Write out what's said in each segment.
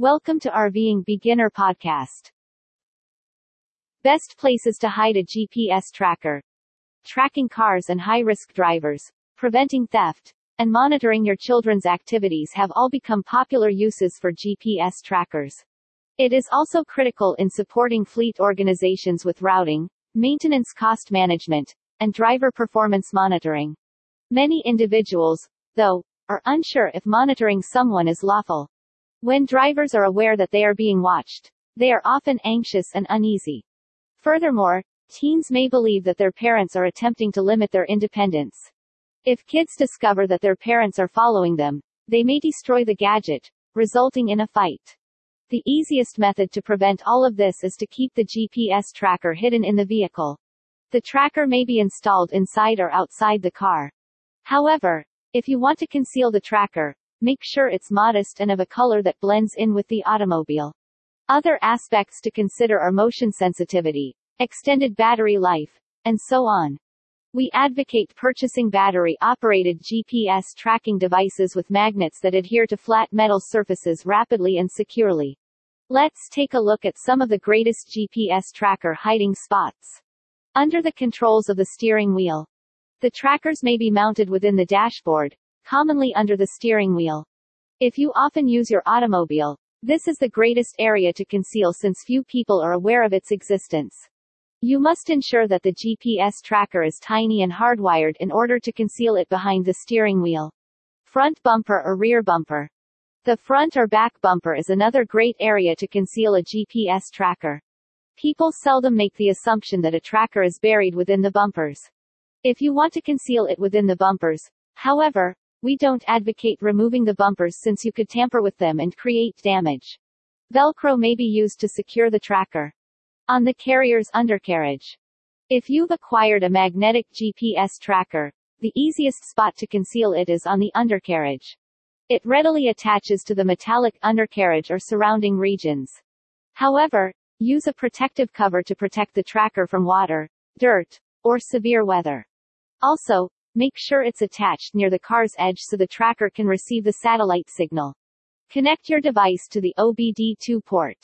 Welcome to RVing Beginner Podcast. Best places to hide a GPS tracker. Tracking cars and high-risk drivers, preventing theft, and monitoring your children's activities have all become popular uses for GPS trackers. It is also critical in supporting fleet organizations with routing, maintenance cost management, and driver performance monitoring. Many individuals, though, are unsure if monitoring someone is lawful. When drivers are aware that they are being watched, they are often anxious and uneasy. Furthermore, teens may believe that their parents are attempting to limit their independence. If kids discover that their parents are following them, they may destroy the gadget, resulting in a fight. The easiest method to prevent all of this is to keep the GPS tracker hidden in the vehicle. The tracker may be installed inside or outside the car. However, if you want to conceal the tracker, make sure it's modest and of a color that blends in with the automobile. Other aspects to consider are motion sensitivity, extended battery life, and so on. We advocate purchasing battery-operated GPS tracking devices with magnets that adhere to flat metal surfaces rapidly and securely. Let's take a look at some of the greatest GPS tracker hiding spots. Under the controls of the steering wheel. The trackers may be mounted within the dashboard, commonly under the steering wheel. If you often use your automobile, this is the greatest area to conceal since few people are aware of its existence. You must ensure that the GPS tracker is tiny and hardwired in order to conceal it behind the steering wheel. Front bumper or rear bumper. The front or back bumper is another great area to conceal a GPS tracker. People seldom make the assumption that a tracker is buried within the bumpers. If you want to conceal it within the bumpers, however, we don't advocate removing the bumpers since you could tamper with them and create damage. Velcro may be used to secure the tracker. On the carrier's undercarriage. If you've acquired a magnetic GPS tracker, the easiest spot to conceal it is on the undercarriage. It readily attaches to the metallic undercarriage or surrounding regions. However, use a protective cover to protect the tracker from water, dirt, or severe weather. Also, make sure it's attached near the car's edge so the tracker can receive the satellite signal. Connect your device to the OBD2 port.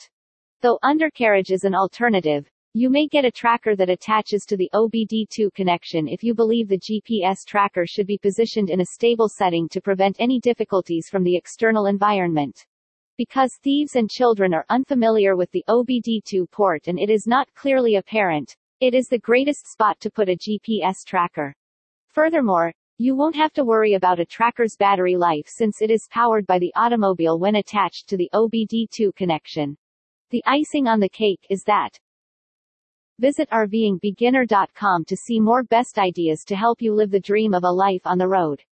Though undercarriage is an alternative, you may get a tracker that attaches to the OBD2 connection if you believe the GPS tracker should be positioned in a stable setting to prevent any difficulties from the external environment. Because thieves and children are unfamiliar with the OBD2 port and it is not clearly apparent, it is the greatest spot to put a GPS tracker. Furthermore, you won't have to worry about a tracker's battery life since it is powered by the automobile when attached to the OBD2 connection. The icing on the cake is that. Visit RVingBeginner.com to see more best ideas to help you live the dream of a life on the road.